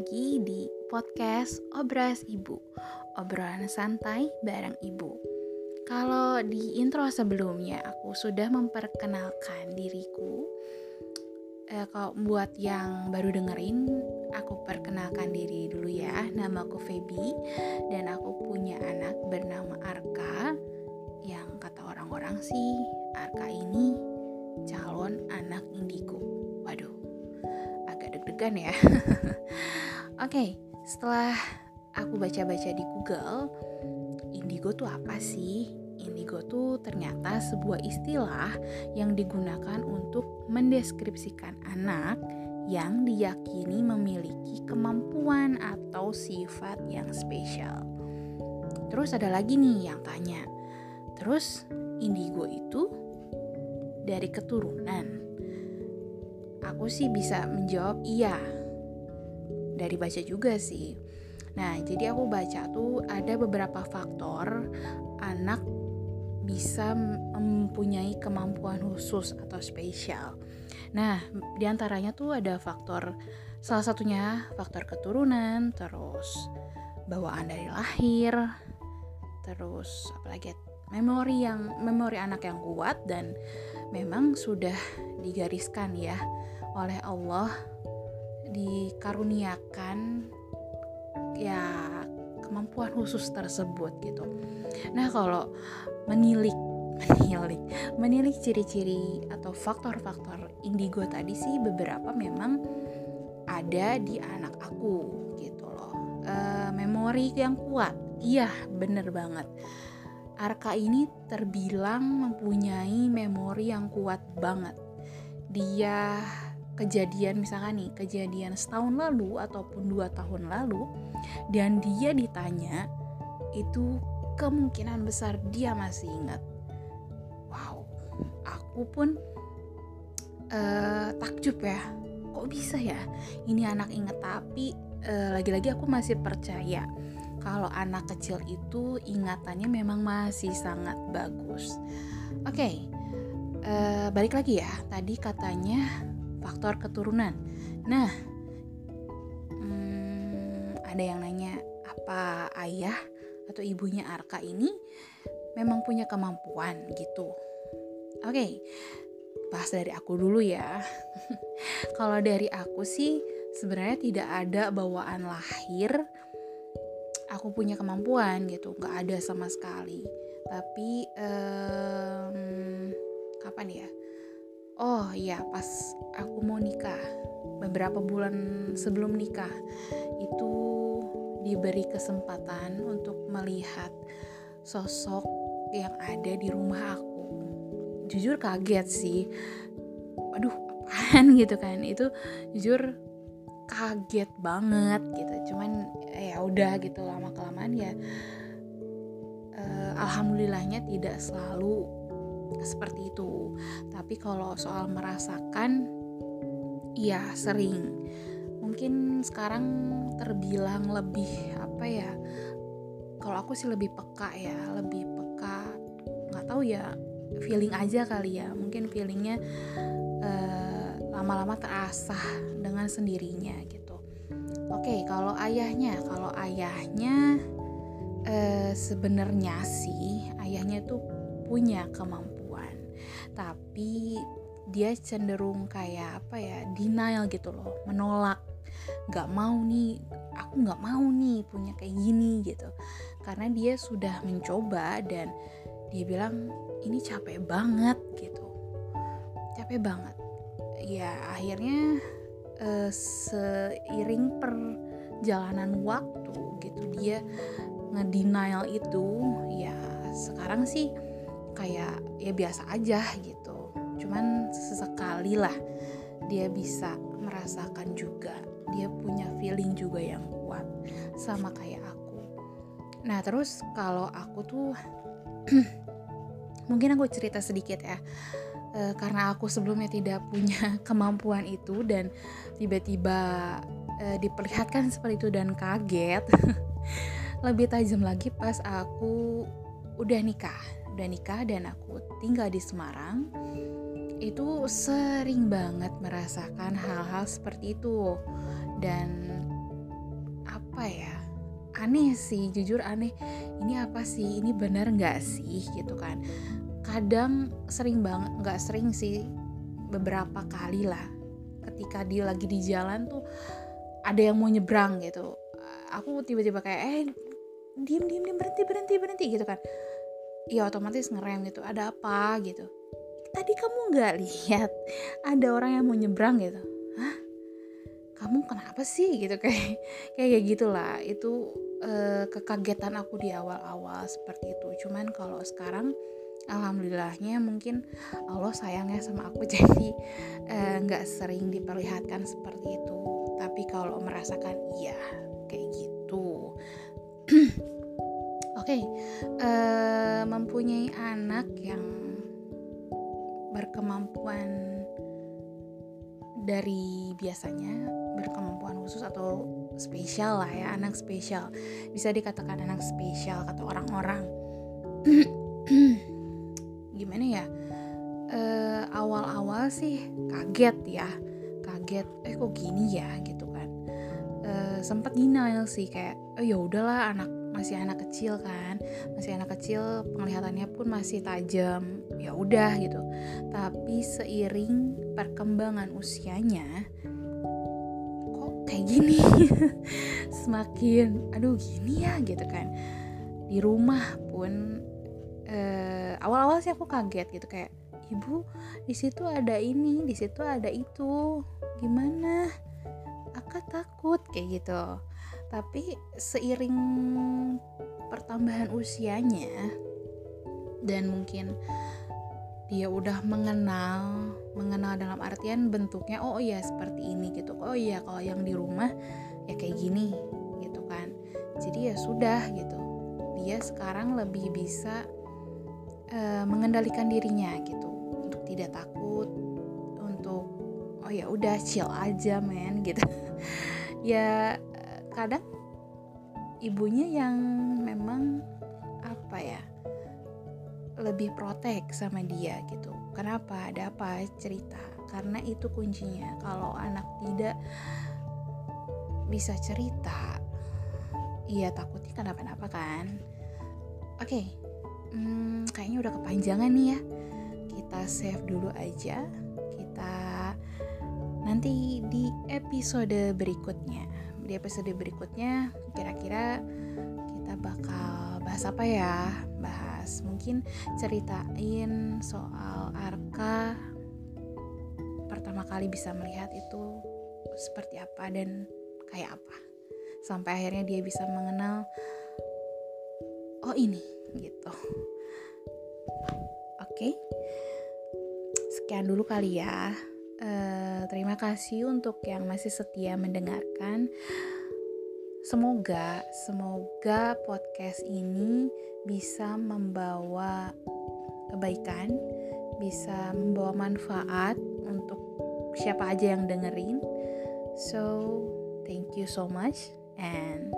lagi di podcast Obras Ibu, obrolan santai bareng Ibu. Kalau di intro sebelumnya aku sudah memperkenalkan diriku. Eh, kalau buat yang baru dengerin, aku perkenalkan diri dulu ya. Nama aku Feby dan aku punya anak bernama Arka. Yang kata orang-orang sih, Arka ini calon anak indigo. Waduh, agak deg-degan ya. Oke, okay, setelah aku baca-baca di Google, indigo tuh apa sih? Indigo tuh ternyata sebuah istilah yang digunakan untuk mendeskripsikan anak yang diyakini memiliki kemampuan atau sifat yang spesial. Terus ada lagi nih yang tanya, terus indigo itu dari keturunan? Aku sih bisa menjawab iya, dari baca juga sih. Nah, jadi aku baca tuh ada beberapa faktor anak bisa mempunyai kemampuan khusus atau spesial. Nah, di antaranya tuh ada faktor salah satunya faktor keturunan, terus bawaan dari lahir, terus apalagi memori yang memori anak yang kuat dan memang sudah digariskan ya oleh Allah dikaruniakan ya kemampuan khusus tersebut gitu. Nah, kalau menilik menilik menilik ciri-ciri atau faktor-faktor indigo tadi sih beberapa memang ada di anak aku gitu loh. E, memori yang kuat. Iya, bener banget. Arka ini terbilang mempunyai memori yang kuat banget. Dia kejadian misalkan nih kejadian setahun lalu ataupun dua tahun lalu dan dia ditanya itu kemungkinan besar dia masih ingat. Wow aku pun uh, takjub ya. Kok bisa ya? Ini anak inget tapi uh, lagi-lagi aku masih percaya kalau anak kecil itu ingatannya memang masih sangat bagus. Oke okay, uh, balik lagi ya tadi katanya faktor keturunan. Nah, hmm, ada yang nanya apa ayah atau ibunya Arka ini memang punya kemampuan gitu. Oke, okay, bahas dari aku dulu ya. Kalau dari aku sih sebenarnya tidak ada bawaan lahir aku punya kemampuan gitu, nggak ada sama sekali. Tapi um, kapan ya? oh iya pas aku mau nikah. Beberapa bulan sebelum nikah. Itu diberi kesempatan untuk melihat sosok yang ada di rumah aku. Jujur kaget sih. Aduh apaan gitu kan. Itu jujur kaget banget gitu. Cuman ya udah gitu lama kelamaan ya uh, alhamdulillahnya tidak selalu seperti itu. Tapi kalau soal merasakan, ya sering. Mungkin sekarang terbilang lebih apa ya? Kalau aku sih lebih peka ya, lebih peka. Nggak tahu ya, feeling aja kali ya. Mungkin feelingnya uh, lama-lama terasah dengan sendirinya gitu. Oke, kalau ayahnya, kalau ayahnya uh, sebenarnya sih ayahnya tuh punya kemampuan tapi dia cenderung kayak apa ya denial gitu loh menolak. Nggak mau nih aku nggak mau nih punya kayak gini gitu. Karena dia sudah mencoba dan dia bilang ini capek banget gitu. Capek banget. Ya akhirnya uh, seiring perjalanan waktu gitu dia ngedenial itu. Ya sekarang sih kayak ya biasa aja gitu. Cuman sesekali lah dia bisa merasakan juga. Dia punya feeling juga yang kuat sama kayak aku. Nah terus kalau aku tuh mungkin aku cerita sedikit ya. E, karena aku sebelumnya tidak punya kemampuan itu dan tiba-tiba e, diperlihatkan seperti itu dan kaget. Lebih tajam lagi pas aku udah nikah udah nikah dan aku tinggal di Semarang itu sering banget merasakan hal-hal seperti itu. Dan apa ya aneh sih jujur aneh. Ini apa sih? Ini benar nggak sih? Gitu kan. Kadang sering banget nggak sering sih beberapa kali lah. Ketika dia lagi di jalan tuh ada yang mau nyebrang gitu. Aku tiba-tiba kayak eh diem diem diem berhenti berhenti berhenti gitu kan ya otomatis ngerem gitu ada apa? gitu. Tadi kamu nggak lihat ada orang yang mau nyebrang? gitu. Hah? Kamu kenapa sih? gitu kayak kayak gitulah. Itu uh, kekagetan aku di awal-awal seperti itu. Cuman kalau sekarang alhamdulillahnya mungkin Allah sayangnya sama aku. Jadi eh, nggak uh, sering diperlihatkan seperti itu. Tapi kalau merasakan iya kayak gitu okay. uh, eh, mempunyai anak yang berkemampuan dari biasanya berkemampuan khusus atau spesial lah ya anak spesial. Bisa dikatakan anak spesial kata orang-orang. Gimana ya? Uh, awal-awal sih kaget ya. Kaget eh kok gini ya? Gitu kan. Uh, sempat denial sih kayak oh ya udahlah anak masih anak kecil kan. Masih anak kecil penglihatannya pun masih tajam. Ya udah gitu. Tapi seiring perkembangan usianya kok kayak gini? Semakin aduh gini ya gitu kan. Di rumah pun uh, awal-awal sih aku kaget gitu kayak ibu di situ ada ini di situ ada itu. Gimana? Aku takut kayak gitu tapi seiring pertambahan usianya dan mungkin dia udah mengenal mengenal dalam artian bentuknya oh iya seperti ini gitu. Oh iya kalau yang di rumah ya kayak gini gitu kan. Jadi ya sudah gitu. Dia sekarang lebih bisa uh, mengendalikan dirinya gitu. Untuk tidak takut untuk oh ya udah chill aja men gitu. Ya kadang ibunya yang memang apa ya lebih protek sama dia gitu. Kenapa? Ada apa? Cerita. Karena itu kuncinya. Kalau anak tidak bisa cerita iya takutnya kenapa-napa kan. Oke okay, hmm, kayaknya udah kepanjangan nih ya. Kita save dulu aja. Kita nanti di episode berikutnya di episode berikutnya kira-kira kita bakal bahas apa ya? Bahas mungkin ceritain soal Arka pertama kali bisa melihat itu seperti apa dan kayak apa. Sampai akhirnya dia bisa mengenal oh ini gitu. Oke okay. sekian dulu kali ya uh, terima kasih untuk yang masih setia mendengarkan. Semoga semoga podcast ini bisa membawa kebaikan bisa membawa manfaat untuk siapa aja yang dengerin. So thank you so much and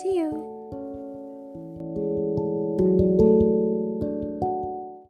see you thank you